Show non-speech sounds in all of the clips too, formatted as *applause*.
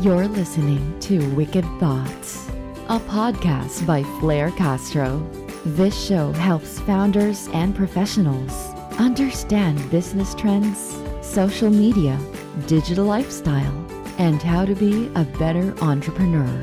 You're listening to Wicked Thoughts, a podcast by Flair Castro. This show helps founders and professionals understand business trends, social media, digital lifestyle, and how to be a better entrepreneur.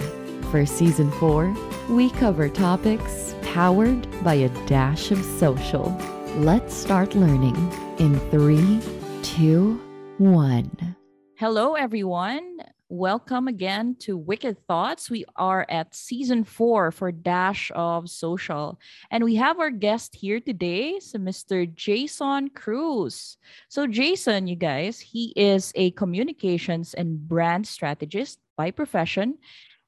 For season four, we cover topics powered by a dash of social. Let's start learning in three, two, one. Hello, everyone. Welcome again to Wicked Thoughts. We are at season four for Dash of Social. And we have our guest here today, so Mr. Jason Cruz. So, Jason, you guys, he is a communications and brand strategist by profession.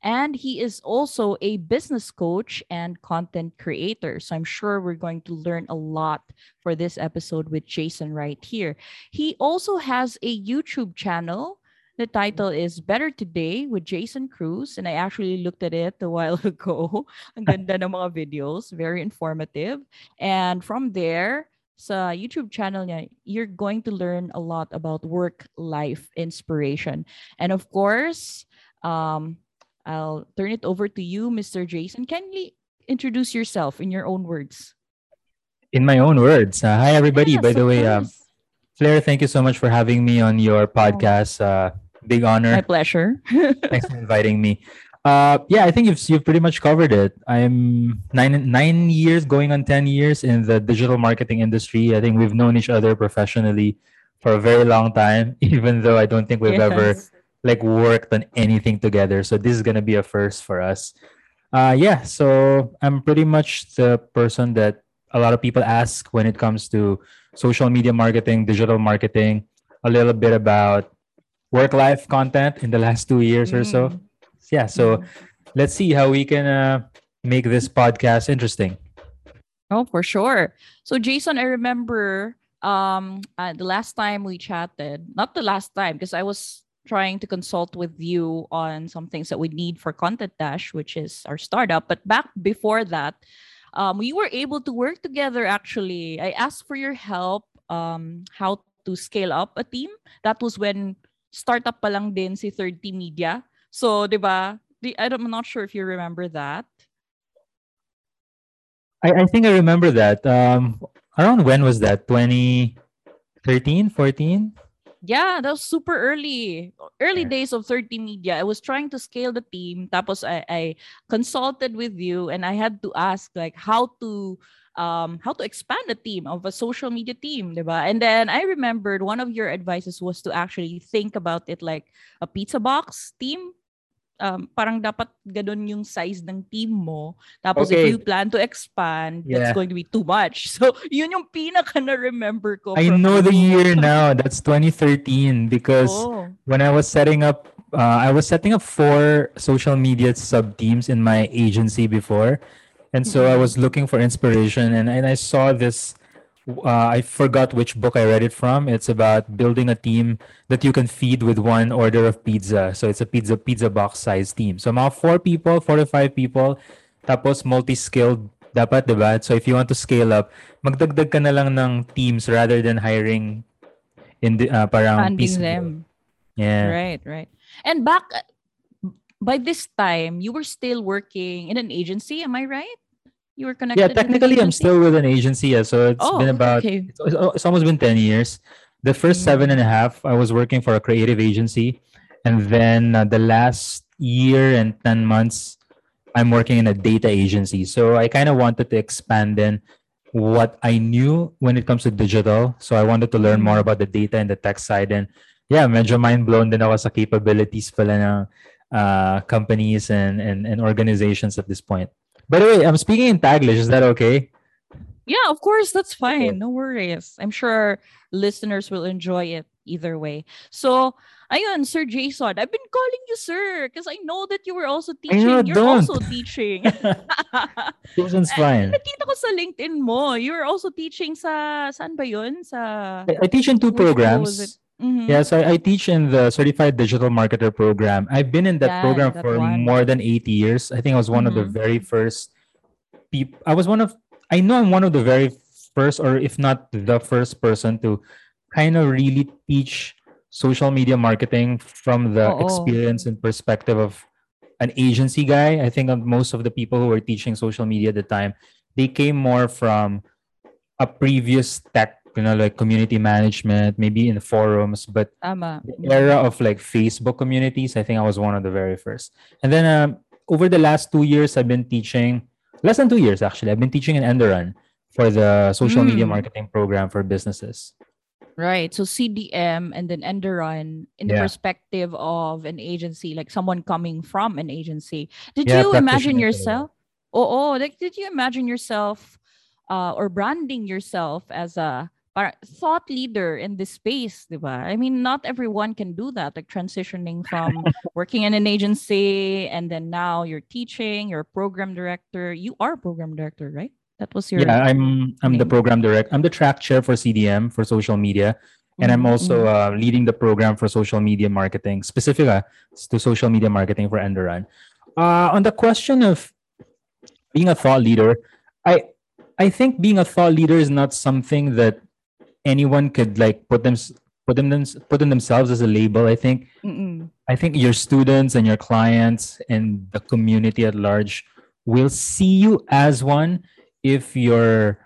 And he is also a business coach and content creator. So I'm sure we're going to learn a lot for this episode with Jason right here. He also has a YouTube channel. The title is Better Today with Jason Cruz. And I actually looked at it a while *laughs* ago. Ang ganda ng mga videos, very informative. And from there, sa YouTube channel niya, you're going to learn a lot about work-life inspiration. And of course, um, I'll turn it over to you, Mr. Jason. Can you introduce yourself in your own words? In my own words. Uh, hi, everybody. Yes, By the way, course. Flair, thank you so much for having me on your podcast. Uh, big honor. My pleasure. *laughs* Thanks for inviting me. Uh, yeah, I think you've, you've pretty much covered it. I'm nine nine years, going on ten years in the digital marketing industry. I think we've known each other professionally for a very long time, *laughs* even though I don't think we've ever like worked on anything together. So this is gonna be a first for us. Uh yeah, so I'm pretty much the person that a lot of people ask when it comes to social media marketing, digital marketing, a little bit about work life content in the last two years or so. Mm. Yeah, so let's see how we can uh, make this podcast interesting. Oh, for sure. So, Jason, I remember um uh, the last time we chatted, not the last time, because I was trying to consult with you on some things that we need for Content Dash, which is our startup. But back before that, um, we were able to work together actually. I asked for your help um how to scale up a team. That was when startup pa lang din si 30 Media. So, 'di ba? Di- I don't- I'm not sure if you remember that. I, I think I remember that. Um, around when was that? 2013, 14? Yeah, that was super early. Early Yeah. days of 30 Media. I was trying to scale the team. Tapos I, I consulted with you and I had to ask like how to um how to expand the team of a social media team, diba? And then I remembered one of your advices was to actually think about it like a pizza box team. Um, parang dapat ganun yung size ng team mo. Tapos if you plan to expand, that's going to be too much. *laughs* So, yun yung pinaka na-remember ko. I know the year now. That's 2013 because Oh. when I was setting up, uh, I was setting up four social media sub teams in my agency before, and so I was looking for inspiration, and and I saw this. Uh, I forgot which book I read it from. It's about building a team that you can feed with one order of pizza. So it's a pizza pizza box size team. So mga four people, four to five people, tapos multi-skilled dapat, diba? So if you want to scale up, magdagdag ka na lang ng teams rather than hiring in the uh, parang Funding them. Yeah. Right, right. And back by this time, you were still working in an agency. Am I right? You were connected. Yeah, technically I'm still with an agency. Yeah, so it's Oh, been about okay. it's, it's almost been 10 years. The first seven Mm. and a I was working for a creative agency. And then uh, the last year and 10 months, I'm working in a data agency. So I kind of wanted to expand in what I knew when it comes to digital. So I wanted to learn more Mm. about the data and the tech side. And yeah, medyo mind blown din ako sa capabilities pala ng uh, companies and, and, and organizations at this point. By the way, I'm speaking in Taglish. Is that okay? Yeah, of course, that's fine. No worries. I'm sure listeners will enjoy it either way. So, ayun, Sir Jason, I've been calling you sir because I know that you were also teaching. know, You're don't. also teaching. *laughs* Susan's Eh, fine. Nakita ko sa LinkedIn mo. You were also teaching sa, saan ba yun? Sa, I, I teach in two programs. Mhm. Yeah, so I, teach in the Certified Digital Marketer program. I've been in that Yeah, program that for one. more than eight years. I think I was one of the Mhm. very first people. I was one of, I know I'm one of the very first, or if not the first person to kind of really teach social media marketing from the Oo. experience and perspective of an agency guy. I think most of the people who were teaching social media at the time, they came more from a previous tech, you know, like community management, maybe in forums, but Tama. the era of like Facebook communities, I think I was one of the very first. And then um, over the last two years, I've been teaching, less than two years actually, I've been teaching in Enderun for the social media Mm. marketing program for businesses. Right. So CDM and then Enderun in the Yeah. perspective of an agency, like someone coming from an agency. Did Yeah, you imagine yourself? Oh, oh, like did you imagine yourself uh, or branding yourself as a thought leader in this space, diba? I mean, not everyone can do that, like transitioning from *laughs* working in an agency and then now you're teaching, you're a program director. You are a program director, right? That was your Yeah, I'm I'm the program direct. I'm the track chair for CDM for social media, and I'm Mhm, also mhm. uh, leading the program for social media marketing, specific uh, to social media marketing for Enderun. Uh, on the question of being a thought leader, I I think being a thought leader is not something that anyone could like put them put them put in themselves as a label. I think Mm-mm. I think your students and your clients and the community at large will see you as one if your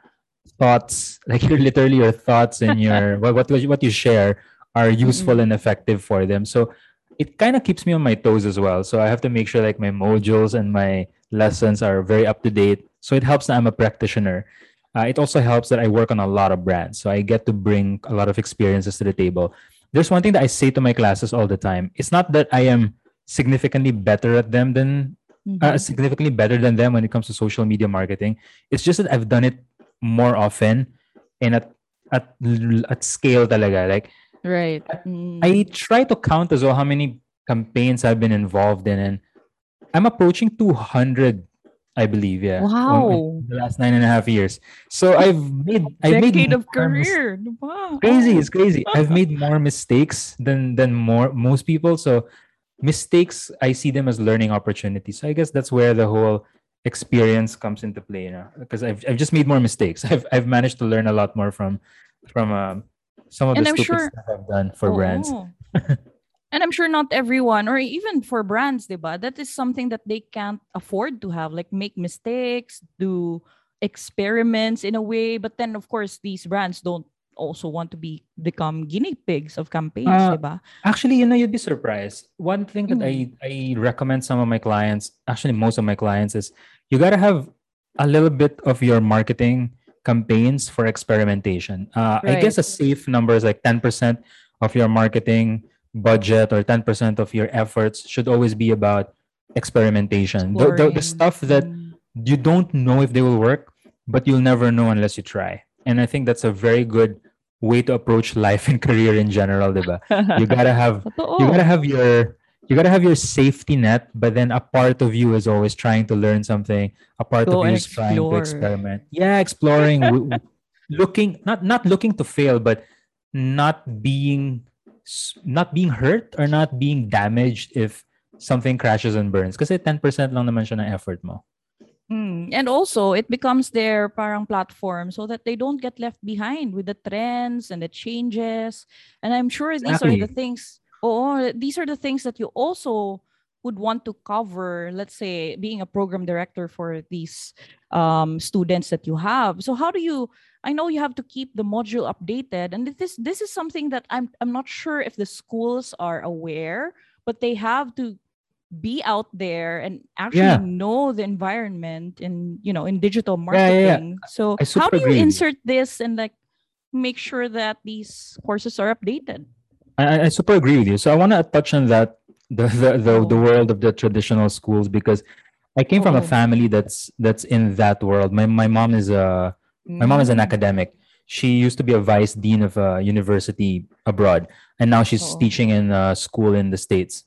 thoughts, *laughs* like your literally your thoughts and your *laughs* what what what you share are useful and effective for them. So it kind of keeps me on my toes as well. So I have to make sure like my modules and my lessons are very up to date. So it helps that I'm a practitioner. Uh, it also helps that I work on a lot of brands. So I get to bring a lot of experiences to the table. There's one thing that I say to my classes all the time. It's not that I am significantly better at them than uh, Mhm. significantly better than them when it comes to social media marketing. It's just that I've done it more often and at at at scale talaga. Like Right. Mm. I try to count as well how many campaigns I've been involved in, and I'm approaching 200, I believe. Yeah. Wow. the last nine and a half years. So I've made I've made decade of more mis- career. Wow. Crazy, it's crazy. *laughs* I've made more mistakes than than more most people. So mistakes, I see them as learning opportunities. So I guess that's where the whole experience comes into play, you know, because I've I've just made more mistakes. *laughs* I've I've managed to learn a lot more from from um, some of And the I'm stupid sure- stuff I've done for brands. *laughs* And I'm sure not everyone, or even for brands, diba, that is something that they can't afford to have. Like make mistakes, do experiments in a way. But then, of course, these brands don't also want to be become guinea pigs of campaigns, Uh, diba? Actually, you know, you'd be surprised. One thing that Mm. I, I recommend some of my clients, actually most of my clients, is you gotta have a little bit of your marketing campaigns for experimentation. Uh, I guess a safe number is like 10% of your marketing budget or 10% of your efforts should always be about experimentation. The, the, the stuff that Mm. you don't know if they will work, but you'll never know unless you try. And I think that's a very good way to approach life and *laughs* career in general, diba? You gotta have *laughs* you gotta have your you gotta have your safety net, but then a part of you is always trying to learn something. A part Go of you is trying to experiment. Yeah, exploring, *laughs* looking not not looking to fail, but not being not being hurt or not being damaged if something crashes and burns. Kasi 10% lang naman siya ng effort mo. Mm. And also, it becomes their parang platform so that they don't get left behind with the trends and the changes. And I'm sure these are the things. Oh, these are the things that you also would want to cover. Let's say being a program director for these um, students that you have. So how do you? I know you have to keep the module updated, and this this is something that I'm I'm not sure if the schools are aware, but they have to be out there and actually Yeah. know the environment in you know in digital Yeah, yeah, yeah. marketing so how do you agree insert this and like make sure that these courses are updated I, I- super agree with you. So I want to touch on that the the, the, oh. the Oh. world of the traditional schools because I came from a oh. family that's that's in that world. My my mom is a my mom is an Mm. academic. She used to be a vice dean of a university abroad, and now she's Oo. teaching in a school in the states.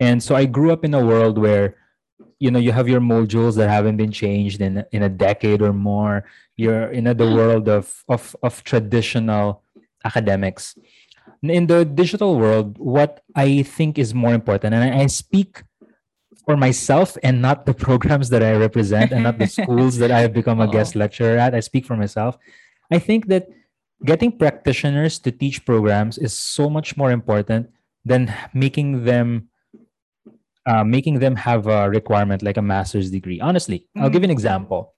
And so I grew up in a world where, you know, you have your modules that haven't been changed in in a decade or more. You're in the world of of of traditional academics. In the digital world, what I think is more important, and I, I speak for myself and not the programs that I represent and not the *laughs* schools that I have become a guest lecturer at. I speak for myself. I think that getting practitioners to teach programs is so much more important than making them uh, making them have a requirement like a master's degree. Honestly, I'll give you an Mm. example.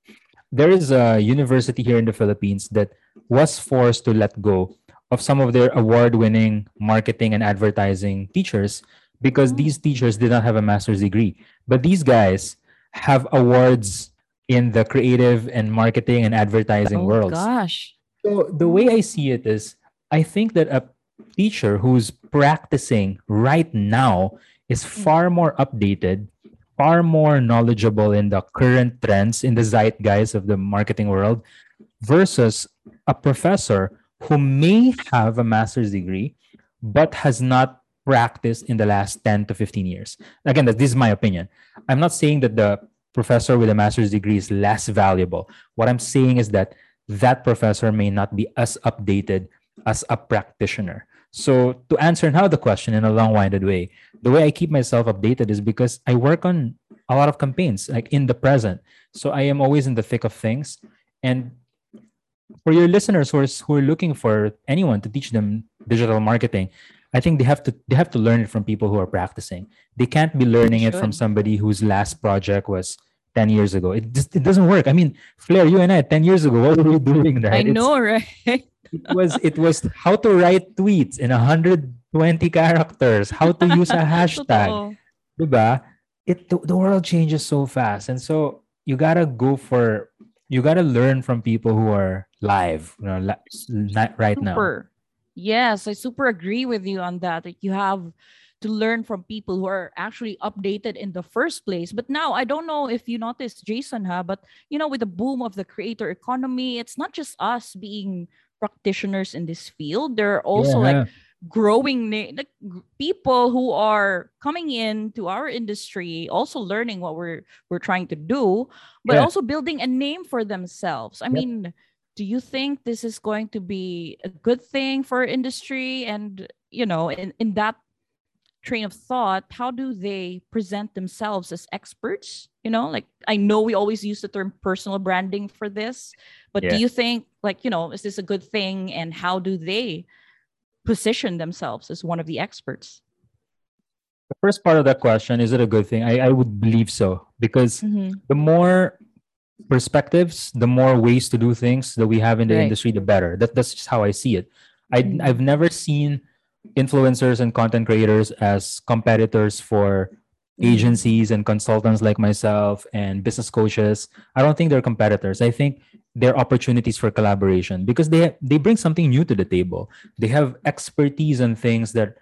There is a university here in the Philippines that was forced to let go of some of their award-winning marketing and advertising teachers because Oh. these teachers did not have a master's degree. But these guys have awards in the creative and marketing and advertising Oh worlds. gosh. So the way I see it is, I think that a teacher who's practicing right now is mm. far more updated, far more knowledgeable in the current trends in the zeitgeist of the marketing world versus a professor who may have a master's degree but has not practiced in the last 10 to 15 years. Again, this is my opinion. I'm not saying that the professor with a master's degree is less valuable. What I'm saying is that that professor may not be as updated as a practitioner. So, to answer now the question in a long winded way, the way I keep myself updated is because I work on a lot of campaigns, like in the present. So, I am always in the thick of things. And for your listeners who are, who are looking for anyone to teach them digital marketing, I think they have to they have to learn it from people who are practicing. They can't be learning it from somebody whose last project was 10 years ago. It just it doesn't work. I mean, Flair, you and I 10 years ago, what were we doing there? I It's- know, right? *laughs* it was it was how to write tweets in 120 characters, how to use a *laughs* hashtag. Diba? It the, the world changes so fast. And so you gotta go for you gotta learn from people who are live, you know, li- right now. Super. Yes, I super agree with you on that. That you have to learn from people who are actually updated in the first place. But now I don't know if you noticed, Jason, huh? But you know, with the boom of the creator economy, it's not just us being practitioners in this field. There are also Yeah. like growing like people who are coming in to our industry also learning what we're we're trying to do but Yeah. also building a name for themselves i Yep. mean do you think this is going to be a good thing for industry? And you know in, in that train of thought how do they present themselves as experts? You know like i know we always use the term personal branding for this but do you think like you know is this a good thing? And how do they position themselves as one of the experts? The first part of that question, is it a good thing? I, I would believe so because mm-hmm. the more perspectives, the more ways to do things that we have in the Right. industry, the better. That, that's just how I see it. I, Mhm. I've never seen influencers and content creators as competitors for Mm-hmm. agencies and consultants like myself and business coaches. I don't think they're competitors. I think they're opportunities for collaboration because they they bring something new to the table. They have expertise on things that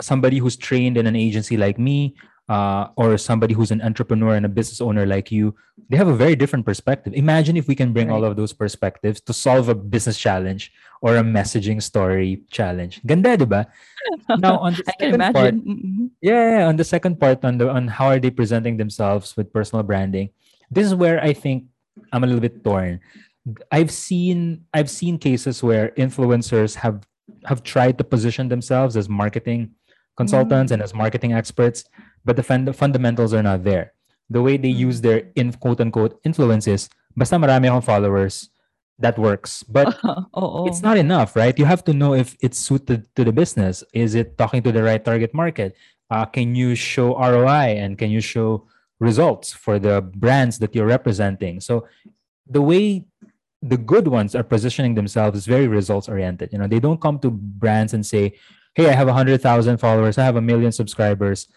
somebody who's trained in an agency like me uh, or somebody who's an entrepreneur and a business owner like you they have a very different perspective imagine if we can bring all of those perspectives to solve a business challenge or a messaging story challenge ganda diba *laughs* now on the i can second part Mhm. yeah, yeah, on the second part on the on how are they presenting themselves with personal branding. This is where I think I'm a little bit torn. I've seen I've seen cases where influencers have have tried to position themselves as marketing consultants and as marketing experts, but the fund- fundamentals are not there. The way they use their in quote unquote influences, basta marami akong followers, that works. But *laughs* oh, it's not enough, right? You have to know if it's suited to the business. Is it talking to the right target market? Uh, can you show ROI and can you show results for the brands that you're representing? So the way the good ones are positioning themselves is very results oriented. You know, they don't come to brands and say, "Hey, I have a hundred thousand followers. I have a million subscribers.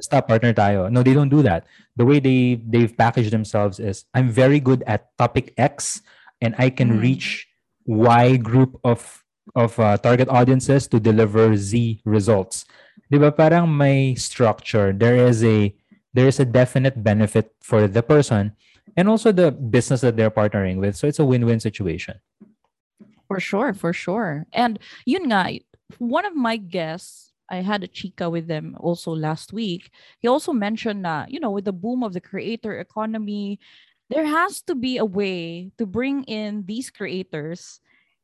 Stop partner tayo." No, they don't do that. The way they they've packaged themselves is, "I'm very good at topic X, and I can Mm. reach Y group of of uh, target audiences to deliver Z results." Di ba? Parang may structure. There is a there is a definite benefit for the person and also the business that they're partnering with. So it's a win-win situation. For sure, for sure. And yun nga, one of my guests, I had a chica with them also last week. He also mentioned that, you know, with the boom of the creator economy, there has to be a way to bring in these creators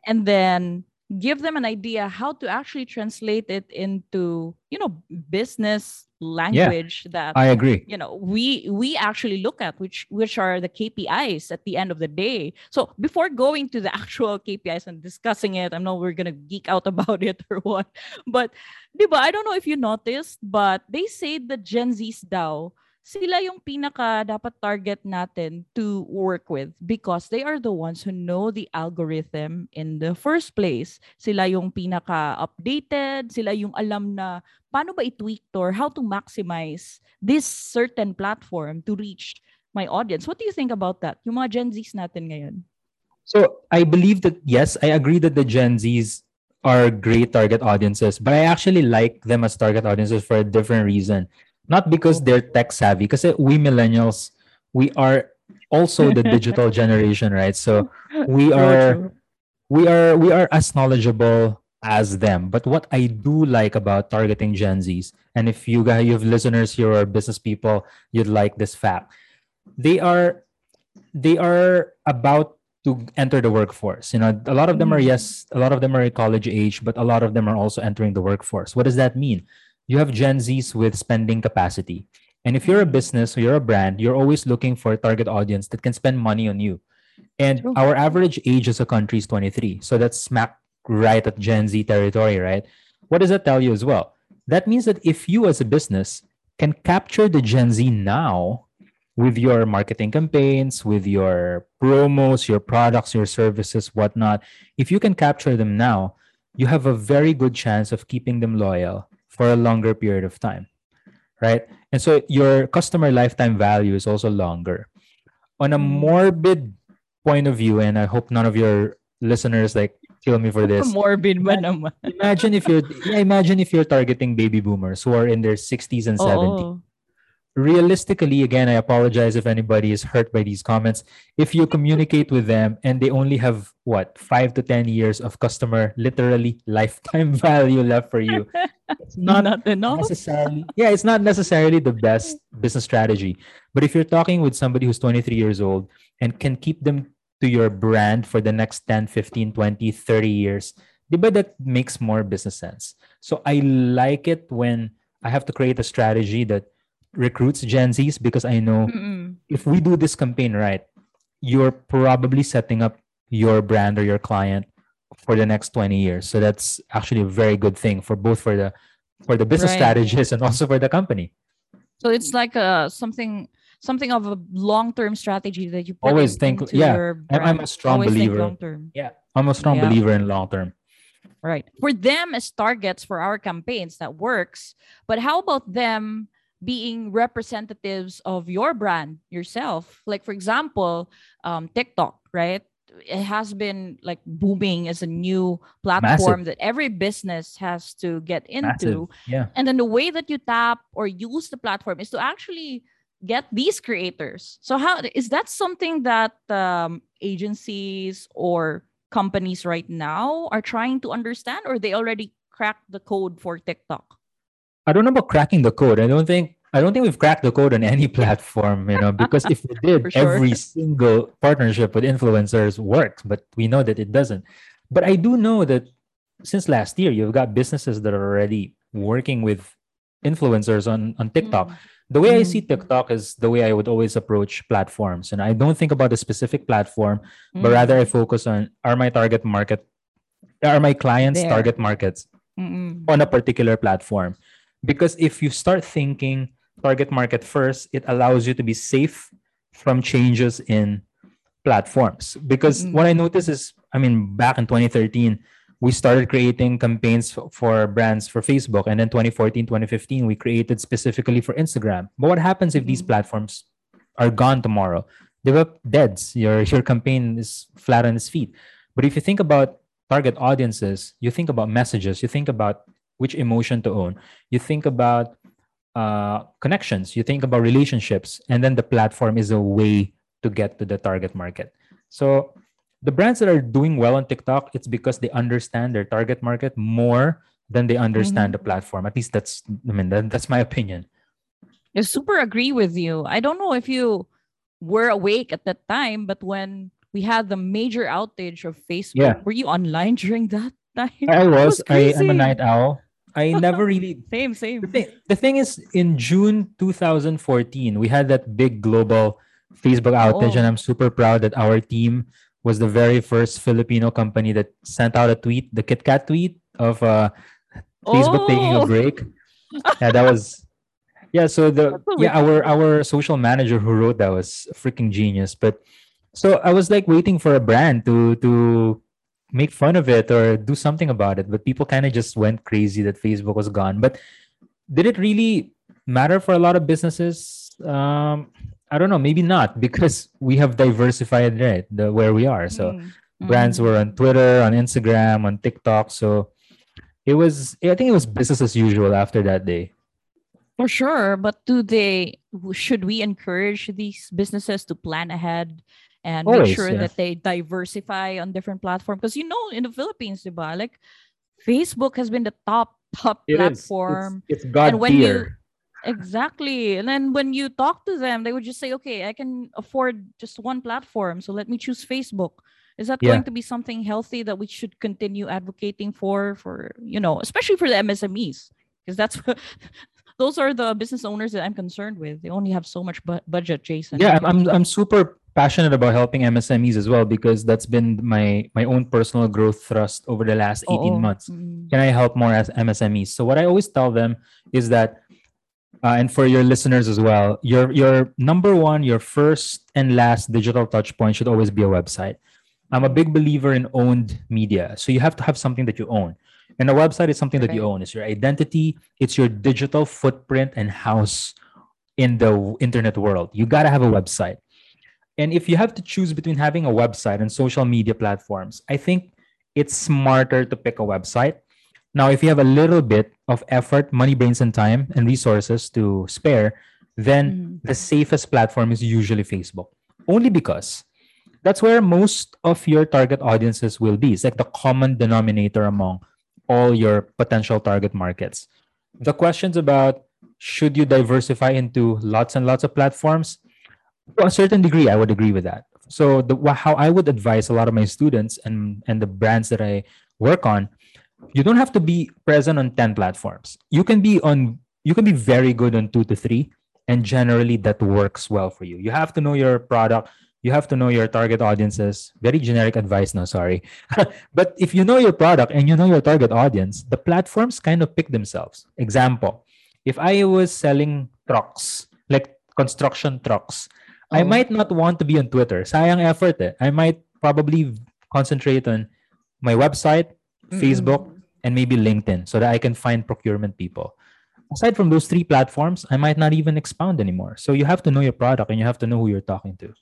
and then give them an idea how to actually translate it into you know business language that I agree. you know we we actually look at which which are the KPIs at the end of the day. So before going to the *laughs* actual KPIs and discussing it, I know we're gonna geek out about it or what, but diba, I don't know if you noticed, but they say the Gen Zs daw sila yung pinaka dapat target natin to work with because they are the ones who know the algorithm in the first place. Sila yung pinaka updated, sila yung alam na paano ba i-tweak or how to maximize this certain platform to reach my audience. What do you think about that? Yung mga Gen Zs natin ngayon. So I believe that yes, I agree that the Gen Zs are great target audiences, but I actually like them as target audiences for a different reason. Not because they're tech savvy, because we millennials, we are also the *laughs* digital generation, right? So *laughs* we are we are we are as knowledgeable as them. But what I do like about targeting Gen Zs, and if you guys you have listeners here or business people, you'd like this fact. They are they are about to enter the workforce. You know, a lot of them are Mm. yes, a lot of them are college age, but a lot of them are also entering the workforce. What does that mean? You have Gen Zs with spending capacity. And if you're a business or you're a brand, you're always looking for a target audience that can spend money on you. And True. our average age as a country is 23. So that's smack right at Gen Z territory, right? What does that tell you as well? That means that if you as a business can capture the Gen Z now with your marketing campaigns, with your promos, your products, your services, whatnot, if you can capture them now, you have a very good chance of keeping them loyal for a longer period of time, right? And so your customer lifetime value is also longer. On a Mm. morbid point of view, and I hope none of your listeners like kill me for this. *laughs* Morbid ba naman? *laughs* Imagine if you're yeah, imagine if you're targeting baby boomers who are in their 60s and 70s Oo. realistically again i apologize if anybody is hurt by these comments if you communicate with them and they only have what 5 to 10 years of customer literally *laughs* lifetime value left for you it's not Not enough. necessarily yeah it's not necessarily the best business strategy but if you're talking with somebody who's 23 years old and can keep them to your brand for the next 10 15 20 30 years diba that makes more business sense so i like it when i have to create a strategy that recruits gen z's because i know Mm-mm. if we do this campaign right you're probably setting up your brand or your client for the next 20 years so that's actually a very good thing for both for the for the business Right. strategist and also for the company So it's like a something something of a long-term strategy that you Always in- think- yeah, I'm- a strong Always think believer. long-term. Yeah i'm a strong Yeah. believer in long term Right. For them as targets for our campaigns, that works. But how about them being representatives of your brand yourself? Like, for example, um, TikTok, right? It has been like booming as a new platform that every business has to get into. massive yeah And then the way that you tap or use the platform is to actually get these creators. So how is that something that um, agencies or companies right now are trying to understand, or they already cracked the code for TikTok? i don't know about cracking the code i don't think i don't think we've cracked the code on any *laughs* platform you know because if we *laughs* did sure. every single partnership with influencers works but we know that it doesn't but i do know that since last year you've got businesses that are already working with influencers on on tiktok Mm. the way I Mm. see TikTok is the way I would always approach platforms. And I don't think about a specific platform, but Mm. rather I focus on are my target market, are my clients' There. target markets Mm-mm. on a particular platform. Because if you start thinking target market first, it allows you to be safe from changes in platforms. Because Mm. what I noticed is, I mean, back in 2013, we started creating campaigns for brands for Facebook. And then 2014, 2015, we created specifically for Instagram. But what happens if these Mhm. platforms are gone tomorrow? They were deads. Your, your campaign is flat on its feet. But if you think about target audiences, you think about messages, you think about which emotion to own, you think about uh, connections, you think about relationships, and then the platform is a way to get to the target market. So the brands that are doing well on TikTok, it's because they understand their target market more than they understand the platform. At least that's I mean that, that's my opinion. I super agree with you. I don't know if you were awake at that time, but when we had the major outage of Facebook, Yeah. were you online *laughs* during that time. I It was. I am a night owl. I never *laughs* really. Same, same. The thing, the thing is, in June 2014, we had that big global Facebook outage, Oh. and I'm super proud that our team was the very first Filipino company that sent out a tweet, the KitKat tweet of uh, Facebook taking a Oh. break. Yeah, that was. Yeah, so the yeah our our social manager who wrote that was freaking genius. But so I was like waiting for a brand to to make fun of it or do something about it, but people kind of just went crazy that Facebook was gone. But did it really matter for a lot of businesses? Um, I don't know, maybe not because we have diversified right the where we are. So Mm, brands mm. were on Twitter, on Instagram, on TikTok. So it was I think it was business as usual after that day. For sure, but do they should we encourage these businesses to plan ahead and make sure yeah. that they diversify on different platforms? Because you know, in the Philippines, diba, like Facebook has been the top top It is. platform. It's, it's God and when you tier. exactly, and then when you talk to them, they would just say, "Okay, I can afford just one platform, so let me choose Facebook." Is that Yeah. going to be something healthy that we should continue advocating for? For you know, especially for the MSMEs, because that's what- *laughs* those are the business owners that I'm concerned with. They only have so much bu- budget, Jason. Yeah, I'm, I'm I'm super passionate about helping MSMEs as well because that's been my my own personal growth thrust over the last 18 Oo. months. Mm. can I help more as MSMEs? So what I always tell them is that, uh, and for your listeners as well, your your number one, your first and last digital touch point should always be a website. I'm a big believer in owned media, so you have to have something that you own, and a website is something that you own. It's your identity, it's your digital footprint and house in the internet world. You gotta have a website. And if you have to choose between having a website and social media platforms, I think it's smarter to pick a website. Now, if you have a little bit of effort, money, brains, and time and resources to spare, then Mhm. the safest platform is usually Facebook. Only because that's where most of your target audiences will be. It's like the common denominator among all your potential target markets. The questions about should you diversify into lots and lots of platforms? To a certain degree, I would agree with that. So the how I would advise a lot of my students and and the brands that I work on, you don't have to be present on 10 platforms. You can be on you can be very good on 2 to 3 and generally that works well for you. You have to know your product, you have to know your target audiences. Very generic advice no, sorry. *laughs* but if you know your product and you know your target audience, the platforms kind of pick themselves. Example, if I was selling trucks, like construction trucks, I Oh. might not want to be on Twitter. Sayang effort eh. I might probably concentrate on my website, Facebook, and maybe LinkedIn so that I can find procurement people. Aside from those three platforms, I might not even expound anymore. So you have to know your product and you have to know who you're talking to.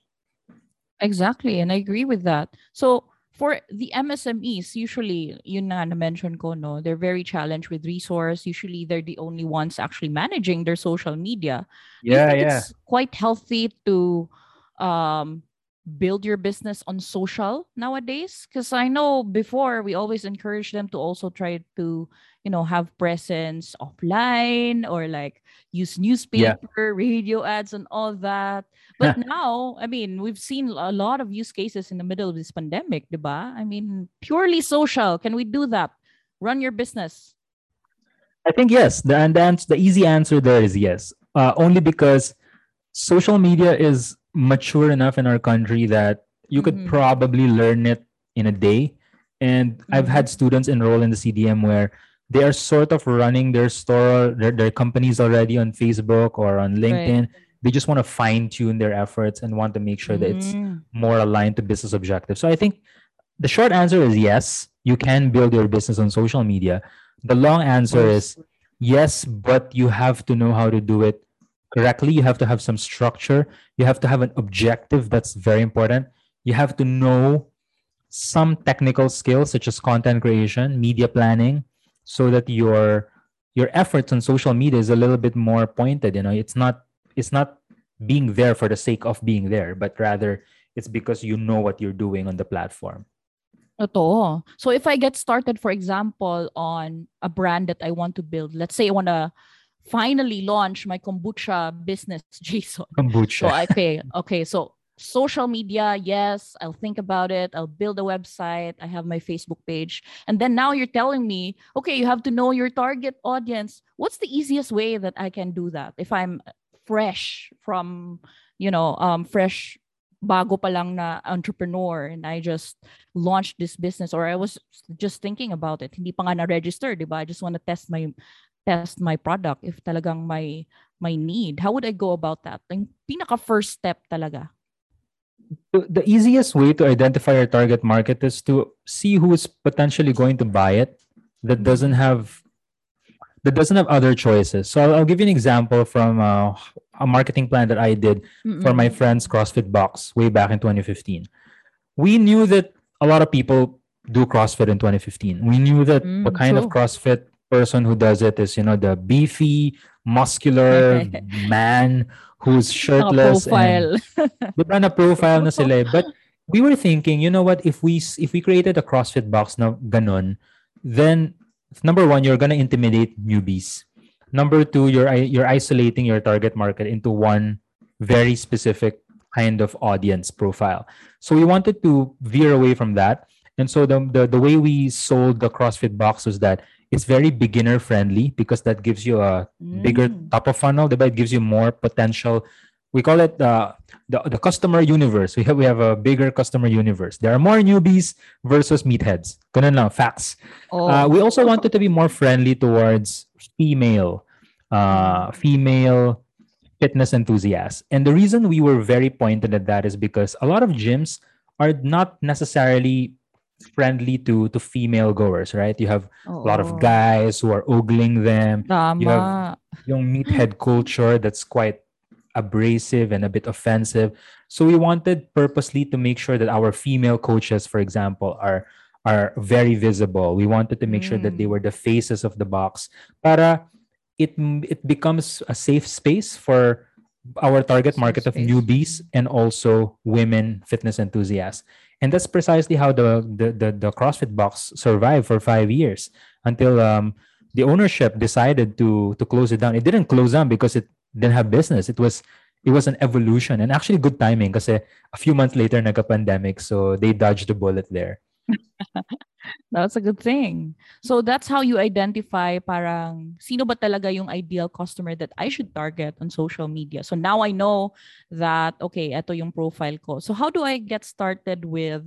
Exactly, and I agree with that. So for the MSMEs, usually yun na na-mention ko, no, they're very challenged with resource. Usually they're the only ones actually managing their social media. Yeah, think it's quite healthy to um build your business on social nowadays? Because I know before we always encourage them to also try to, you know, have presence offline or like use newspaper, *laughs* radio ads, and all that. But *laughs* now, I mean, we've seen a lot of use cases in the middle of this pandemic, diba? I mean, purely social. Can we do that? Run your business. I think yes. The and the, the easy answer there is yes. Uh, only because social media is mature enough in our country that you could Mhm. probably learn it in a day. And I've had students enroll in the CDM where they are sort of running their store, their, their companies already on Facebook or on LinkedIn. They just want to fine tune their efforts and want to make sure that it's Mm. more aligned to business objectives. So I think the short answer is yes, you can build your business on social media. The long answer is yes, but you have to know how to do it correctly. You have to have some structure. You have to have an objective. That's very important. You have to know some technical skills such as content creation, media planning, so that your your efforts on social media is a little bit more pointed. You know, it's not it's not being there for the sake of being there, but rather it's because you know what you're doing on the platform. Totoo. So if I get started, for example, on a brand that I want to build, let's say I want to finally launch my kombucha business, *laughs* Jason. Kombucha. So I pay. Okay, so social media, yes, I'll think about it. I'll build a website. I have my Facebook page. And then now you're telling me, okay, you have to know your target audience. What's the easiest way that I can do that if I'm fresh from, you know, um, fresh bago pa lang na entrepreneur and I just launched this business or I was just thinking about it. Hindi pa nga na-register, ba? I just want to test my test my product if talagang my my need. How would I go about that? Yung pinaka first step talaga. The, the easiest way to identify your target market is to see who is potentially going to buy it that doesn't have that doesn't have other choices. So I'll, I'll give you an example from uh, a marketing plan that I did Mm-mm. for my friend's CrossFit box way back in 2015. We knew that a lot of people do CrossFit in 2015. We knew that the Mm, kind of. CrossFit person who does it is, you know, the beefy, muscular *laughs* man who's shirtless and profile. *laughs* Di ba na profile na sila eh. But we were thinking, you know what, if we if we created a CrossFit box na ganon, then number one, you're gonna intimidate newbies. Number two, you're you're isolating your target market into one very specific kind of audience profile. So we wanted to veer away from that. And so the, the the way we sold the CrossFit box was that it's very beginner friendly because that gives you a bigger Mm. top of funnel, diba? It gives you more potential. We call it uh, the the customer universe. We have we have a bigger customer universe. There are more newbies versus meatheads. Ganun lang, facts. Oh. Uh, we also wanted to be more friendly towards female, uh, female fitness enthusiasts. And the reason we were very pointed at that is because a lot of gyms are not necessarily friendly to to female goers, right? You have a lot of guys who are ogling them Tama. you have- yung meathead culture that's quite abrasive and a bit offensive. So we wanted purposely to make sure that our female coaches, for example, are are very visible. We wanted to make sure that they Mm. were the faces of the box para it it becomes a safe space for our target Safe market of newbies and also women fitness enthusiasts. And that's precisely how the the the, the CrossFit box survived for 5 years until um the ownership decided to to close it down. It didn't close down because it didn't have business. It was it was an evolution and actually good timing because a few months later nagka-pandemic so they dodged the bullet there. *laughs* That's a good thing. So that's how you identify parang sino ba talaga yung ideal customer that I should target on social media. So now I know that okay, ito yung profile ko. So how do I get started with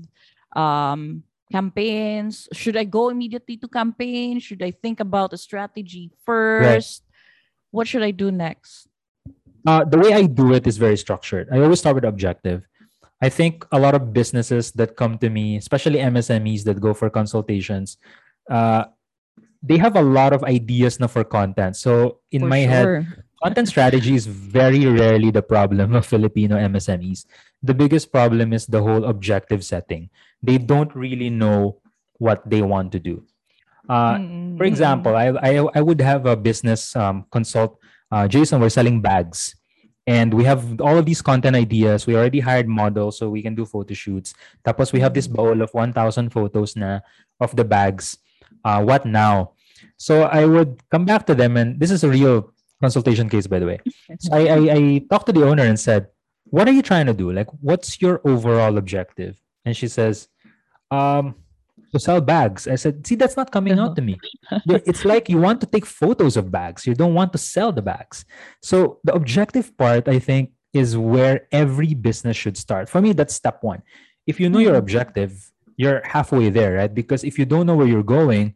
um campaigns? Should I go immediately to campaign? Should I think about a strategy first? What should I do next? Uh, the way I do it is very structured. I always start with objective. I think a lot of businesses that come to me, especially MSMEs that go for consultations, uh, they have a lot of ideas na for content. So in For my head, content strategy is very rarely the problem of Filipino MSMEs. The biggest problem is the whole objective setting. They don't really know what they want to do. Uh, Mm, for example, I, I I would have a business um, consult. Uh, Jason, we're selling bags, and we have all of these content ideas. We already hired models, so we can do photo shoots. Tapos we have this bowl of 1,000 photos na of the bags. Uh, what now? So I would come back to them, and this is a real consultation case, by the way. So I, I, I talked to the owner and said, "What are you trying to do? Like, what's your overall objective?" And she says, "Um, to sell bags." I said, "See, that's not coming out to me. *laughs* It's like you want to take photos of bags. You don't want to sell the bags. So the objective part, I think, is where every business should start. For me, that's step one. If you know your Mhm. objective, you're halfway there, right? Because if you don't know where you're going,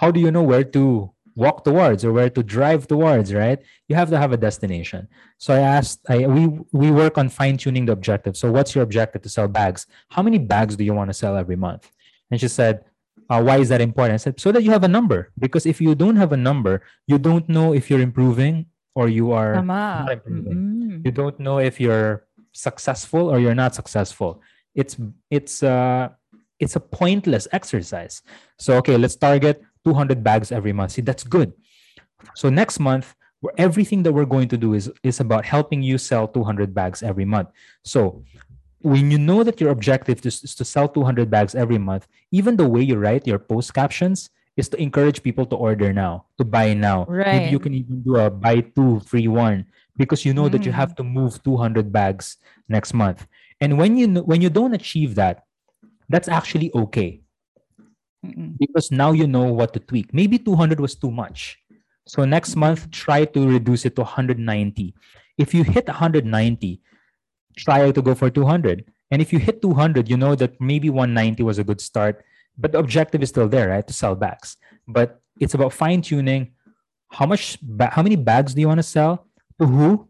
how do you know where to walk towards or where to drive towards, right? You have to have a destination. So I asked, I we we work on fine tuning the objective. So what's your objective to sell bags? How many bags do you want to sell every month? And she said, uh, why is that important? I said, so that you have a number. Because if you don't have a number, you don't know if you're improving or you are Tama. not improving. Mm-mm. You don't know if you're successful or you're not successful. It's it's uh it's a pointless exercise. So okay, let's target 200 bags every month. See, that's good. So next month, everything that we're going to do is is about helping you sell 200 bags every month. So when you know that your objective is, to sell 200 bags every month, even the way you write your post captions is to encourage people to order now, to buy now. Right. Maybe you can even do a buy two, free one because you know that you Mm. have to move 200 bags next month. And when you when you don't achieve that, that's actually okay Mm-mm. because now you know what to tweak. Maybe 200 was too much. So next month, try to reduce it to 190. If you hit 190, try to go for 200. And if you hit 200, you know that maybe 190 was a good start, but the objective is still there, right? To sell bags. But it's about fine tuning. How much, ba- how many bags do you want to sell? To who?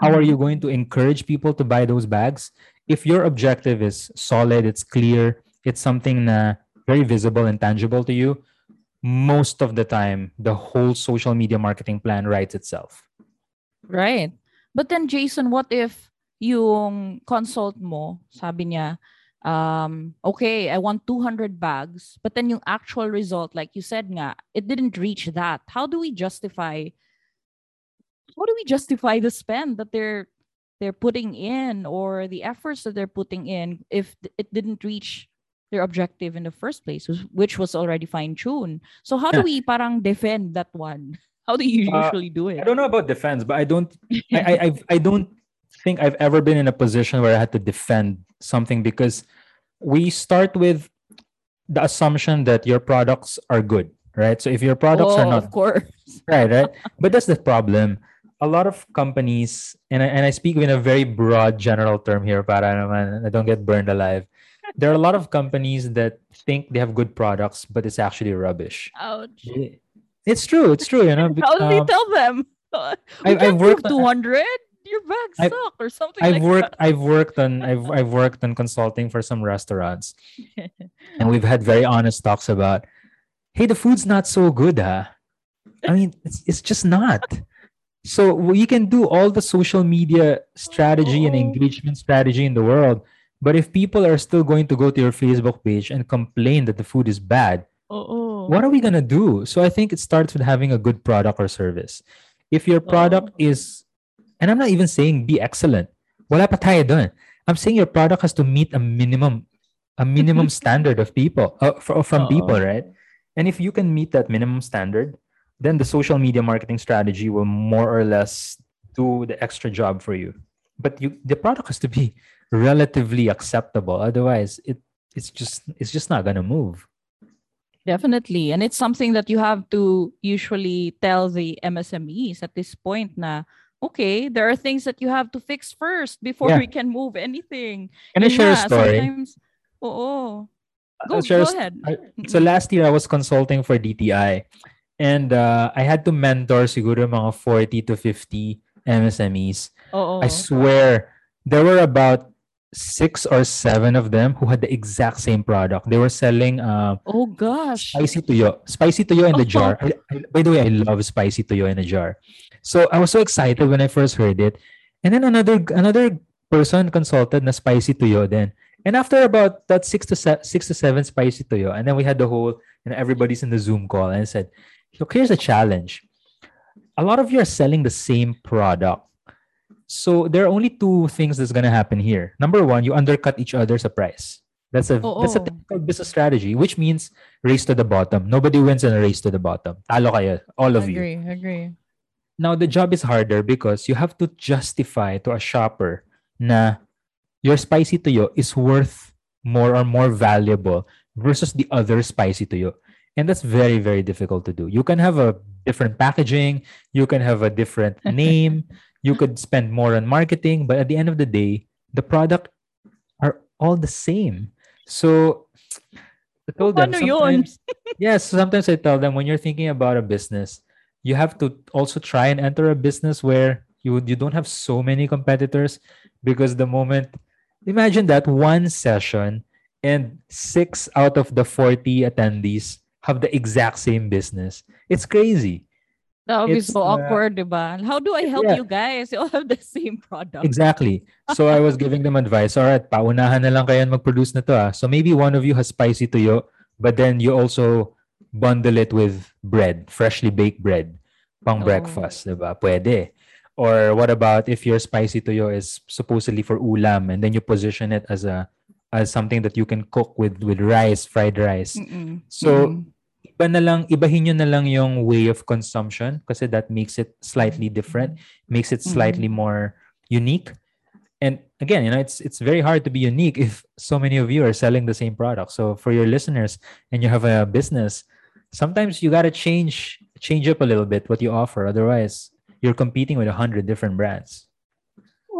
How are you going to encourage people to buy those bags? If your objective is solid, it's clear, it's something na very visible and tangible to you, most of the time, the whole social media marketing plan writes itself. Right. But then Jason, what if yung consult mo, sabi niya, um, okay, I want 200 bags, but then yung actual result, like you said nga, it didn't reach that. How do we justify how do we justify the spend that they're they're putting in or the efforts that they're putting in if it didn't reach their objective in the first place, which- was already fine tuned. So how do we parang defend that one? *laughs* How do you Uh, usually do it? I don't know about defense, but I don't I, I I've, I don't think I've ever been in a position where I had to defend something because we start with the assumption that your products are good, right? So if your products are Oh, not of course. *laughs* right, right, but that's the problem. A lot of companies, and I, and I speak in a very broad general term here, para naman I don't get burned alive. There are a lot of companies that think they have good products, but it's actually rubbish. Ouch. It's true. It's true. You know. *laughs* How do we um, tell them? *laughs* we I've- can't I've worked 200. Your bags I've- suck or something I've like worked I've worked on I've I've worked on consulting for some restaurants and we've had very honest talks about hey the food's not so good huh I mean it's it's just not so we can do all the social media strategy and oh. engagement strategy in the world but if people are still going to go to your Facebook page and complain that the food is bad that. Oo. what are we gonna do? So I think it starts with having a good product or service. If your product oh. is, and I'm not even saying be excellent. Wala pa tayo dun. I'm saying your product has to meet a minimum, a minimum *laughs* standard of people, uh, fr- from Oo. people, right? And if you can meet that minimum standard, then the social media marketing strategy will more or less do the extra job for you. But you, the product has to be relatively acceptable. Otherwise, it it's just it's just not gonna move. Definitely. And it's something that you have to usually tell the MSMEs at this point na, okay, there are things that you have to fix first before Yeah. we can move anything. Can I Yun share a nga, story? Sometimes, oo. Go, go a ahead. I- So last year I was consulting for DTI and uh, I had to mentor siguro mga 40 to 50 MSMEs. Oo. I swear there were about six or seven of them who had the exact same product. They were selling uh, oh gosh. spicy tuyo, spicy tuyo in the jar. I, I- by the way, I love spicy tuyo in a jar. So I was so excited when I first heard it. And then another another person consulted na spicy tuyo then. And after about that six to se- six to seven spicy tuyo, and then we had the whole, you know, everybody's in the Zoom call and I said, look, here's a challenge. A lot of you are selling the same product. So there are only two things that's gonna happen here. Number one, you undercut each other's price. That's a that's a typical business strategy, which means race to the bottom. Nobody wins in a race to the bottom. Talo kayo, all of you. agree, agree. Now the job is harder because you have to justify to a shopper na your spicy tuyo is worth more or more valuable versus the other spicy tuyo. And that's very, very difficult to do. You can have a different packaging, you can have a different *laughs* name, you could spend more on marketing, but at the end of the day, the product are all the same. So I told them sometimes, yes, sometimes I tell them when you're thinking about a business, you have to also try and enter a business where you you don't have so many competitors because the moment imagine that one session and six out of the 40 attendees have the exact same business. It's crazy. That would be It's, so uh, awkward, diba? How do I help Yeah. you guys? You all have the same product. Exactly. So I was giving them advice. All right, paunahan na lang kayo mag-produce na to. Ah. So maybe one of you has spicy tuyo, but then you also bundle it with bread, freshly baked bread, pang Oh. breakfast, diba? Pwede. Or what about if your spicy tuyo is supposedly for ulam and then you position it as a as something that you can cook with with rice, fried rice. Mm-mm. So, Mm-mm. Iba na lang, ibahin nyo na lang yung way of consumption kasi that makes it slightly different, makes it slightly mm-hmm. more unique. and again, you know, it's it's very hard to be unique if so many of you are selling the same product. So for your listeners and you have a business, sometimes you gotta change change up a little bit what you offer. Otherwise, you're competing with a hundred different brands.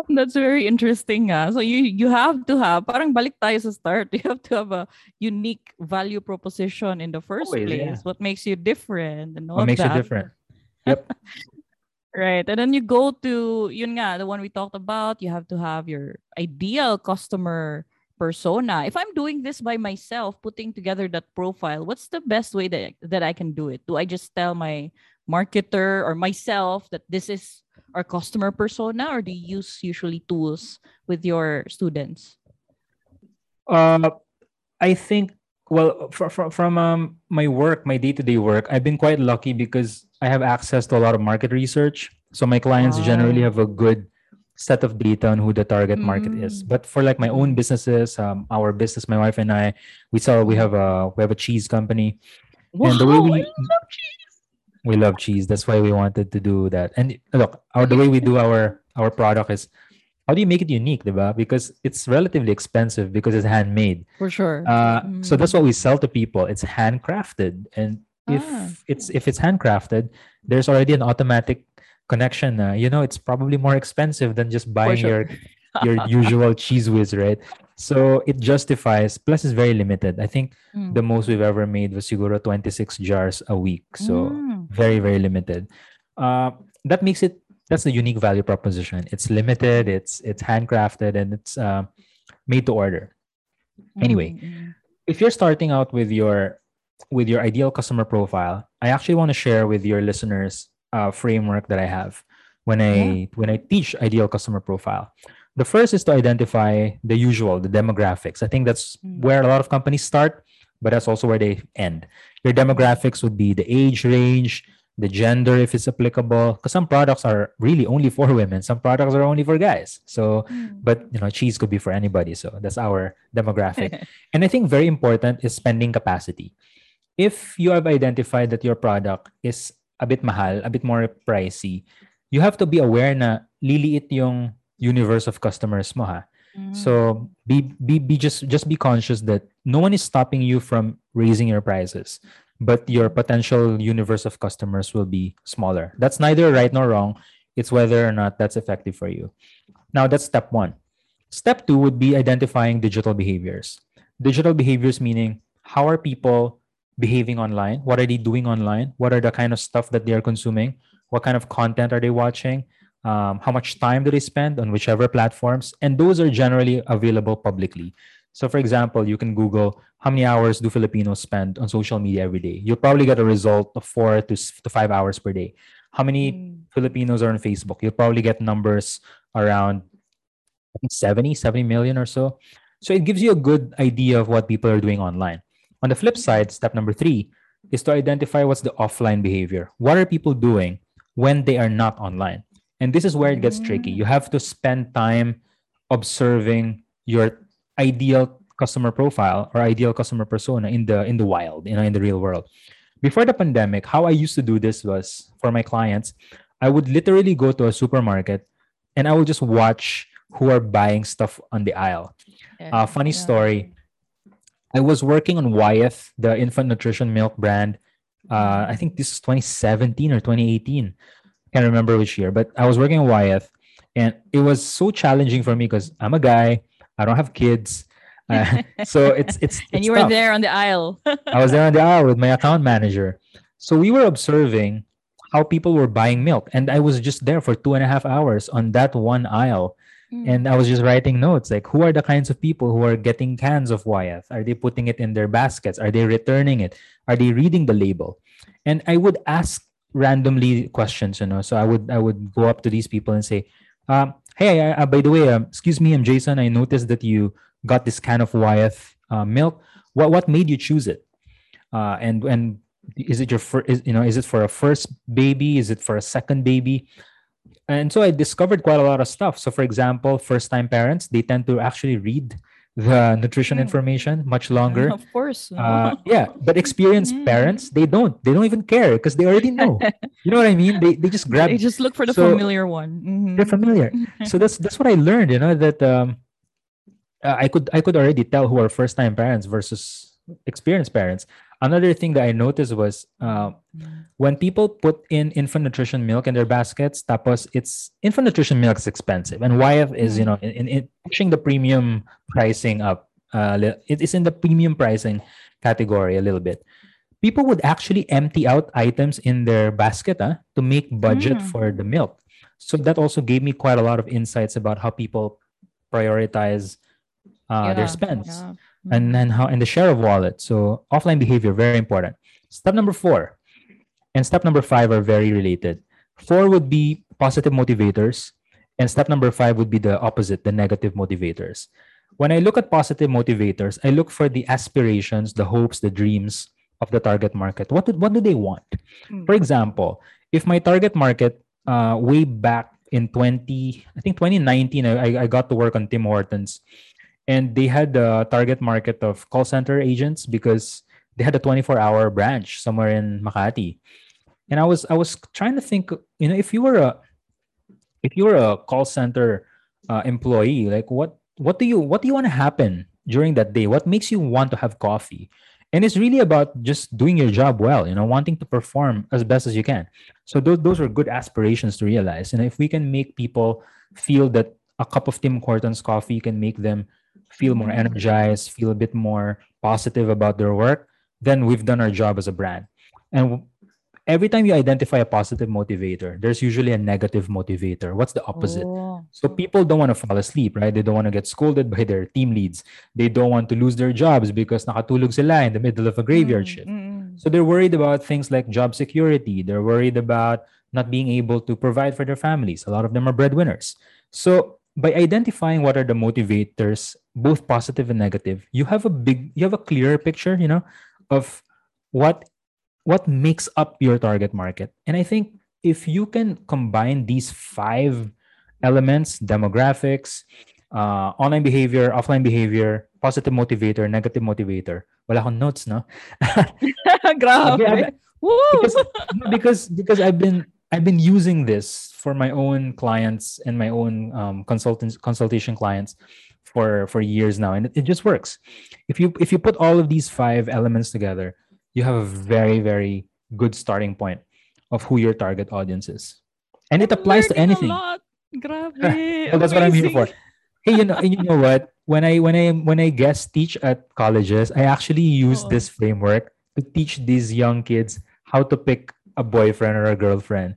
*laughs* That's very interesting. Ah. So you you have to have, parang balik tayo sa start. *laughs* You have to have a unique value proposition in the first Always, place. yeah. What makes you different and all What makes you different? *laughs* Yep. Right. And then you go to, yun nga, the one we talked about, you have to have your ideal customer persona. If I'm doing this by myself, putting together that profile, what's the best way that, that I can do it? Do I just tell my marketer or myself that this is our customer persona or do you use usually tools with your students? Uh, I think well from from, from um, my work, my day to day work, I've been quite lucky because I have access to a lot of market research. So my clients generally have a good set of data on who the target market is. Mm. But for like my own businesses, um, our business, my wife and I, we sell. We have a we have a cheese company, and the way we I love cheese. We love cheese. That's why we wanted to do that. And look, our the way we do our our product is how do you make it unique, diba? Because it's relatively expensive because it's handmade. For sure. Uh, so that's Mm. what we sell to people. It's handcrafted, and if Ah. it's if it's handcrafted, there's already an automatic connection. Uh, you know, it's probably more expensive than just buying sure. your your *laughs* usual cheese whiz, right? So it justifies. Plus, it's very limited. I think Mm. the most we've ever made was siguro 26 jars a week. So Mm. Very very limited. Uh, that makes it that's the unique value proposition. It's limited. It's it's handcrafted and it's uh, made to order. Anyway, Mm, mm. if you're starting out with your with your ideal customer profile, I actually want to share with your listeners a framework that I have when I when I teach ideal customer profile. The first is to identify the usual, the demographics. I think that's Mm. where a lot of companies start, but that's also where they end. Your demographics would be the age range, the gender if it's applicable. Because some products are really only for women, some products are only for guys. So Mm. but you know cheese could be for anybody so that's our demographic *laughs* and i think very important is spending capacity if you have identified that your product is a bit mahal a bit more pricey you have to be aware na liliit yung universe of customers mo ha So be be be just just be conscious that no one is stopping you from raising your prices but your potential universe of customers will be smaller. That's neither right nor wrong. It's whether or not that's effective for you. Now that's step 1 step 2 would be identifying digital behaviors. Digital behaviors meaning how are people behaving online? What are they doing online? What are the kind of stuff that they are consuming? What kind of content are they watching um, how much time do they spend on whichever platforms and those are generally available publicly. So for example you can google how many hours do filipinos spend on social media every day. You'll probably get a result of four to, to five hours per day. How many Mm. filipinos are on facebook? You'll probably get numbers around I think 70 70 million or so. So it gives you a good idea of what people are doing online. On the flip side step number three is to identify what's the offline behavior. What are people doing when they are not online and this is where it gets tricky. You have to spend time observing your ideal customer profile or ideal customer persona in the in the wild you know in the real world. Before the pandemic how i used to do this was for my clients i would literally go to a supermarket and i would just watch who are buying stuff on the aisle. Uh, funny Yeah. story. I was working on wyeth the infant nutrition milk brand uh, i think this is 2017 or 2018 can't remember which year but i was working on wyeth and it was so challenging for me because i'm a guy i don't have kids *laughs* uh, so it's it's, *laughs* and it's you were there on the aisle. *laughs* I was there on the aisle with my account manager. So we were observing how people were buying milk. And I was just there for two and a half hours on that one aisle. Mm. And I was just writing notes like, who are the kinds of people who are getting cans of Wyeth? Are they putting it in their baskets? Are they returning it? Are they reading the label? And I would ask randomly questions, you know. So I would I would go up to these people and say, um, "Hey, uh, by the way, um, excuse me, I'm Jason. I noticed that you got this can of Wyeth uh, milk. What what made you choose it? Uh, and and is it your first? Is, you know, is it for a first baby? Is it for a second baby? And so I discovered quite a lot of stuff. So, for example, first time parents they tend to actually read the nutrition information much longer. Of course. Uh, yeah, but experienced Mm. parents, they don't. They don't even care because they already know. *laughs* You know what I mean? They they just grab. they just look for the So, familiar one. Mhm. They're familiar. *laughs* So that's that's what I learned. You know that um, uh, I could I could already tell who are first time parents versus experienced parents. Another thing that I noticed was uh, when people put in infant nutrition milk in their baskets, tapos it's infant nutrition milk is expensive, and Wyeth is you know in, in, in pushing the premium pricing up. Uh, it is in the premium pricing category a little bit. People would actually empty out items in their basket ah, to make budget Mm. for the milk. So that also gave me quite a lot of insights about how people prioritize uh, their spends yeah. And then how and the share of wallet. So offline behavior very important. Step number four and step number five are very related. Four would be positive motivators, and step number five would be the opposite, the negative motivators. When I look at positive motivators, I look for the aspirations, the hopes, the dreams of the target market. What do, what do they want? Mm. For example, if my target market uh, way back in 20, I think 2019, I, I got to work on Tim Hortons and they had a target market of call center agents because they had a 24 hour branch somewhere in Makati. And I was I was trying to think, you know, if you were a if you were a call center uh, employee, like what what do you what do you want to happen during that day? What makes you want to have coffee? And it's really about just doing your job well, you know, wanting to perform as best as you can. So those those are good aspirations to realize. And if we can make people feel that a cup of Tim Hortons coffee can make them feel more energized, feel a bit more positive about their work, then we've done our job as a brand. And every time you identify a positive motivator, there's usually a negative motivator. What's the opposite? Oh. So people don't want to fall asleep, right? They don't want to get scolded by their team leads. They don't want to lose their jobs because nakatulog sila in the middle of a graveyard Mm, shift. mm, So they're worried about things like job security. They're worried about not being able to provide for their families. A lot of them are breadwinners. So by identifying what are the motivators, both positive and negative, you have a big, you have a clearer picture, you know, of what what makes up your target market. And I think if you can combine these five elements, demographics, uh, online behavior, offline behavior, positive motivator, negative motivator. Wala akong notes, no? *laughs* Grabe. Because because because I've been I've been using this for my own clients and my own um, consultants consultation clients for for years now, and it, it just works. If you if you put all of these five elements together, you have a very very good starting point of who your target audience is, and it I'm applies to anything. Well, *laughs* that's what I'm here for. Hey, you know, you know what? When I when I when I guest teach at colleges, I actually use Oo. this framework to teach these young kids how to pick a boyfriend or a girlfriend.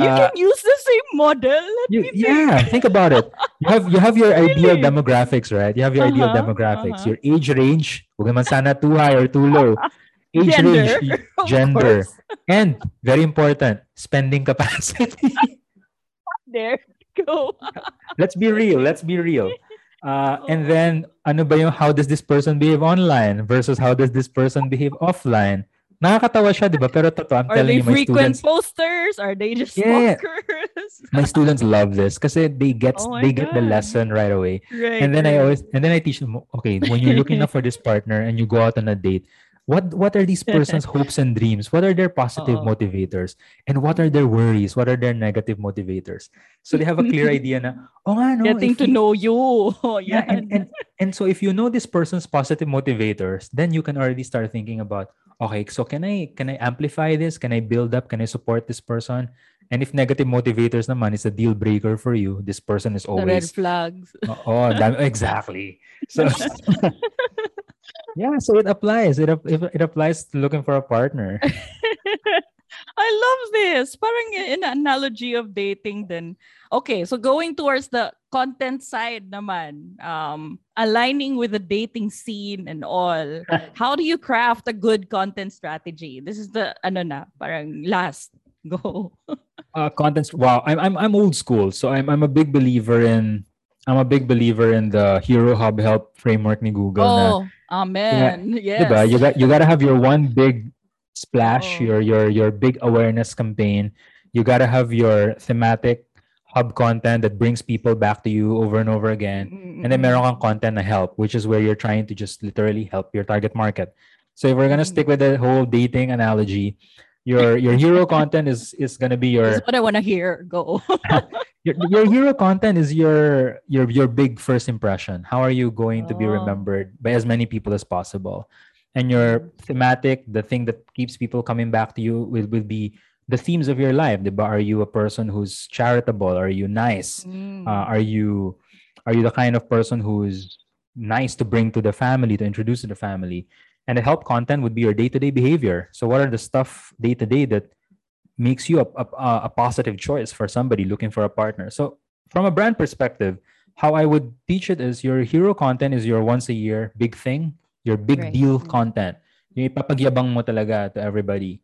You Uh, can use the same model. Let you, me think. yeah, think about it. You have you have your ideal demographics, right? You have your ideal Uh-huh, demographics. uh-huh. Your age range, huwag naman sana too high or too low. *laughs* Age Gender, range, *laughs* gender, and very important, spending capacity. *laughs* There go. let's be real. Let's be real. Uh, and then, ano ba yung how does this person behave online versus how does this person behave offline? Nakakatawa siya, di ba? Pero totoo, I'm Are telling they you, my frequent students, posters? Are they just Yeah. stalkers? *laughs* my students love this kasi they get Oh they get the God. lesson right away. right. And then I right. always and then I teach them, okay, when you're looking up for this *laughs* partner and you go out on a date, what what are these person's *laughs* hopes and dreams? What are their positive Oo. motivators? And what are their worries? What are their negative motivators? So they have a clear idea na, oh nga, no, Getting to you- know you. Oh, yeah, and, and and so if you know this person's positive motivators, then you can already start thinking about, okay, so can I can I amplify this? Can I build up? Can I support this person? And if negative motivators naman is a deal breaker for you, this person is the red always flags. *laughs* oh, exactly. So *laughs* *laughs* yeah, so it applies. It ap- it, it applies to looking for a partner. I love this. Parang in analogy of dating then. Okay, so going towards the content side naman, um, aligning with the dating scene and all, *laughs* how do you craft a good content strategy? This is the, ano na, parang last. Go. *laughs* Uh, content. Wow, I'm I'm I'm old school, so I'm I'm a big believer in I'm a big believer in the Hero Hub Help framework ni Google. na, Oh, amen. Yes. Diba? You got you gotta have your one big splash, Oo. your your your big awareness campaign. You gotta have your thematic hub content that brings people back to you over and over again. Mm-mm. And then meron kang content na help, which is where you're trying to just literally help your target market. So if we're gonna mm-hmm. stick with the whole dating analogy, your your hero *laughs* content is is gonna be your That's what I want to hear. Go. *laughs* your, your hero content is your your your big first impression. How are you going to be Oh. remembered by as many people as possible? And your thematic, the thing that keeps people coming back to you will, will be the themes of your life. diba? Are you a person who's charitable? Are you nice? Mm. Uh, are you are you the kind of person who's nice to bring to the family, to introduce to the family? And the help content would be your day-to-day behavior. So what are the stuff day to day that makes you a, a, a positive choice for somebody looking for a partner? So from a brand perspective, how I would teach it is your hero content is your once a year big thing, your big Right. deal content. Yung ipapagyabang mo talaga to everybody.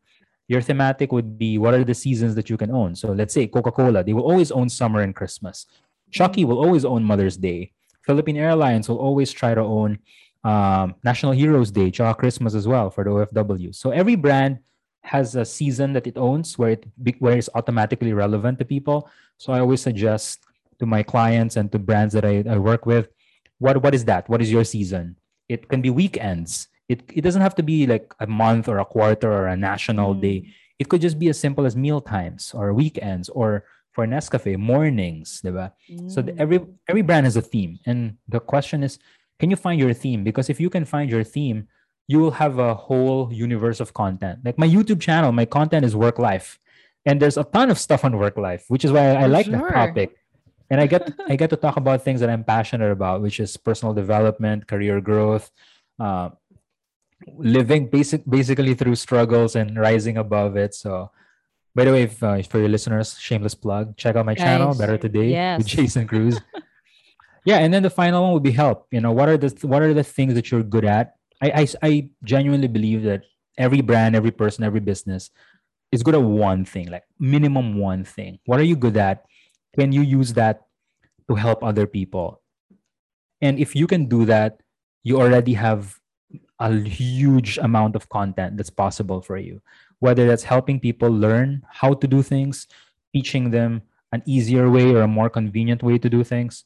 Your thematic would be what are the seasons that you can own? So let's say Coca-Cola, they will always own summer and Christmas. Chuckie will always own Mother's Day. Philippine Airlines will always try to own um, National Heroes Day, tsaka Christmas as well for the OFW. So every brand has a season that it owns where it where it's automatically relevant to people. So I always suggest to my clients and to brands that I, I work with, what what is that? What is your season? It can be weekends. It it doesn't have to be like a month or a quarter or a national Mm. day. It could just be as simple as meal times or weekends or for Nescafe mornings, diba? So the, Mm. every every brand has a theme, and the question is, can you find your theme? Because if you can find your theme, you will have a whole universe of content. Like my YouTube channel, my content is work life, and there's a ton of stuff on work life, which is why I, I like sure. that topic. And I get I get to talk about things that I'm passionate about, which is personal development, career growth, uh, living basic basically through struggles and rising above it. So. By the way, if, uh, for your listeners, shameless plug, check out my channel, Better Today yes. with Jason Cruz. *laughs* yeah, and then the final one would be help. You know, what are the what are the things that you're good at? I, I I genuinely believe that every brand, every person, every business is good at one thing, like minimum one thing. What are you good at? Can you use that to help other people? And if you can do that, you already have a huge amount of content that's possible for you. Whether that's helping people learn how to do things, teaching them an easier way or a more convenient way to do things,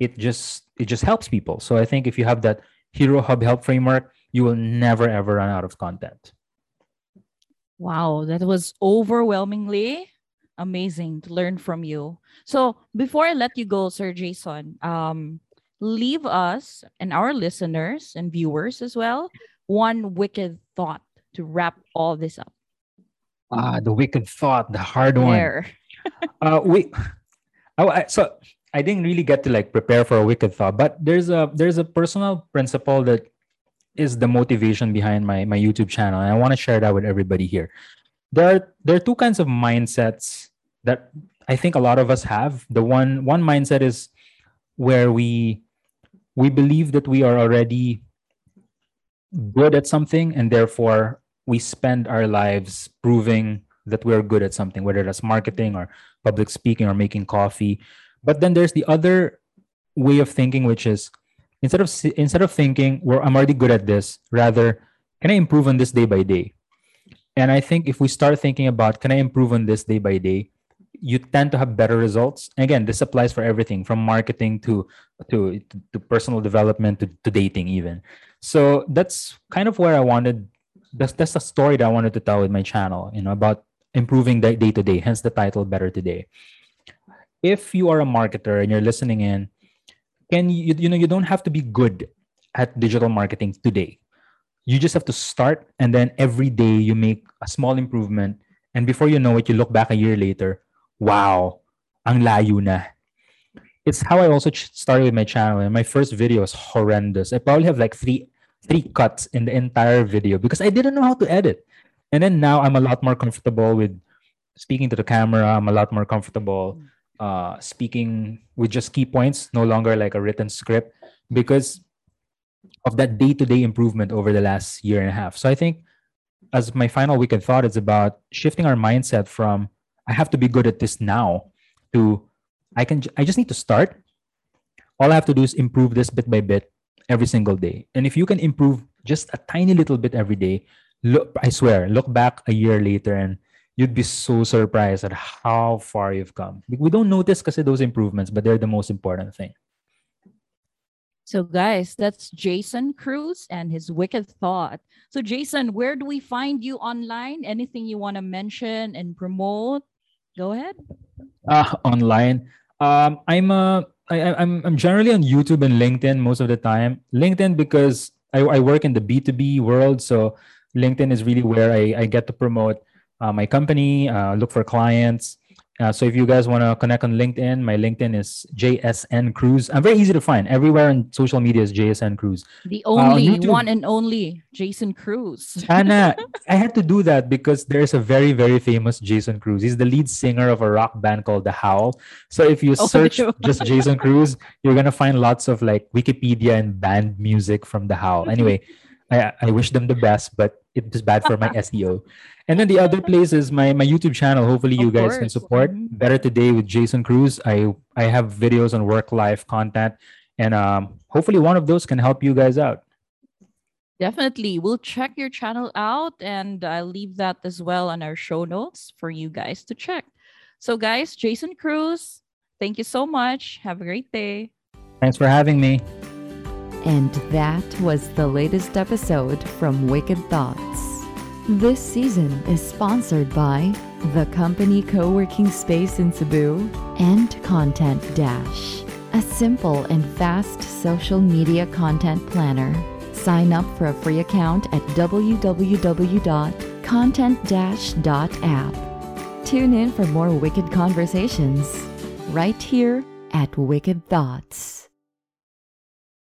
it just it just helps people. So I think if you have that Hero Hub help framework, you will never ever run out of content. Wow, that was overwhelmingly amazing to learn from you. So before I let you go, Sir Jason, um, leave us and our listeners and viewers as well one wicked thought to wrap all this up. Ah, the wicked thought, the hard one. *laughs* Uh, we, oh, I, so I didn't really get to like prepare for a wicked thought, but there's a there's a personal principle that is the motivation behind my my YouTube channel, and I want to share that with everybody here. There are there are two kinds of mindsets that I think a lot of us have. The one one mindset is where we we believe that we are already good at something, and therefore we spend our lives proving that we're good at something, whether that's marketing or public speaking or making coffee. But then there's the other way of thinking, which is instead of instead of thinking, "Well, I'm already good at this," rather, can I improve on this day by day? And I think if we start thinking about, can I improve on this day by day? You tend to have better results. Again, this applies for everything from marketing to to to personal development to, to dating even. So that's kind of where I wanted. That's that's a story that I wanted to tell with my channel. You know about improving day day to day. Hence the title "Better Today." If you are a marketer and you're listening in, can you you know you don't have to be good at digital marketing today. You just have to start, and then every day you make a small improvement. And before you know it, you look back a year later. Wow, ang layo na. It's how I also started with my channel. And my first video was horrendous. I probably have like three three cuts in the entire video because I didn't know how to edit. And then now I'm a lot more comfortable with speaking to the camera. I'm a lot more comfortable uh, speaking with just key points, no longer like a written script, because of that day-to-day improvement over the last year and a half. So I think as my final wicked thought, it's about shifting our mindset from I have to be good at this now to I can I just need to start. All I have to do is improve this bit by bit every single day. And if you can improve just a tiny little bit every day, look I swear, look back a year later and you'd be so surprised at how far you've come. We don't notice because those improvements, but they're the most important thing. So, guys, that's Jason Cruz and his Wicked Thought. So, Jason, where do we find you online? Anything you want to mention and promote? Go ahead. Uh, online. Um, I'm uh, I, I'm I'm generally on YouTube and LinkedIn most of the time. LinkedIn because I, I work in the B2B world, so LinkedIn is really where I, I get to promote uh, my company, uh, look for clients, uh, so if you guys want to connect on LinkedIn, my LinkedIn is JSN Cruz. I'm very easy to find. Everywhere on social media is JSN Cruz. The only uh, one and only Jason Cruz. Anna, *laughs* I had to do that because there's a very, very famous Jason Cruz. He's the lead singer of a rock band called The Howl. So if you oh, search just Jason Cruz, you're gonna find lots of like Wikipedia and band music from The Howl. Anyway, I, I wish them the best, but it is bad for my *laughs* SEO. And then the other place is my my YouTube channel. Hopefully, you of guys course. can support mm-hmm. Better Today with Jason Cruz. I I have videos on work life content, and um, hopefully one of those can help you guys out. Definitely, we'll check your channel out, and I'll leave that as well on our show notes for you guys to check. So, guys, Jason Cruz, thank you so much. Have a great day. Thanks for having me. And that was the latest episode from Wicked Thoughts. This season is sponsored by the company co working space in Cebu and Content Dash, a simple and fast social media content planner. Sign up for a free account at www.content-app. Tune in for more wicked conversations right here at Wicked Thoughts.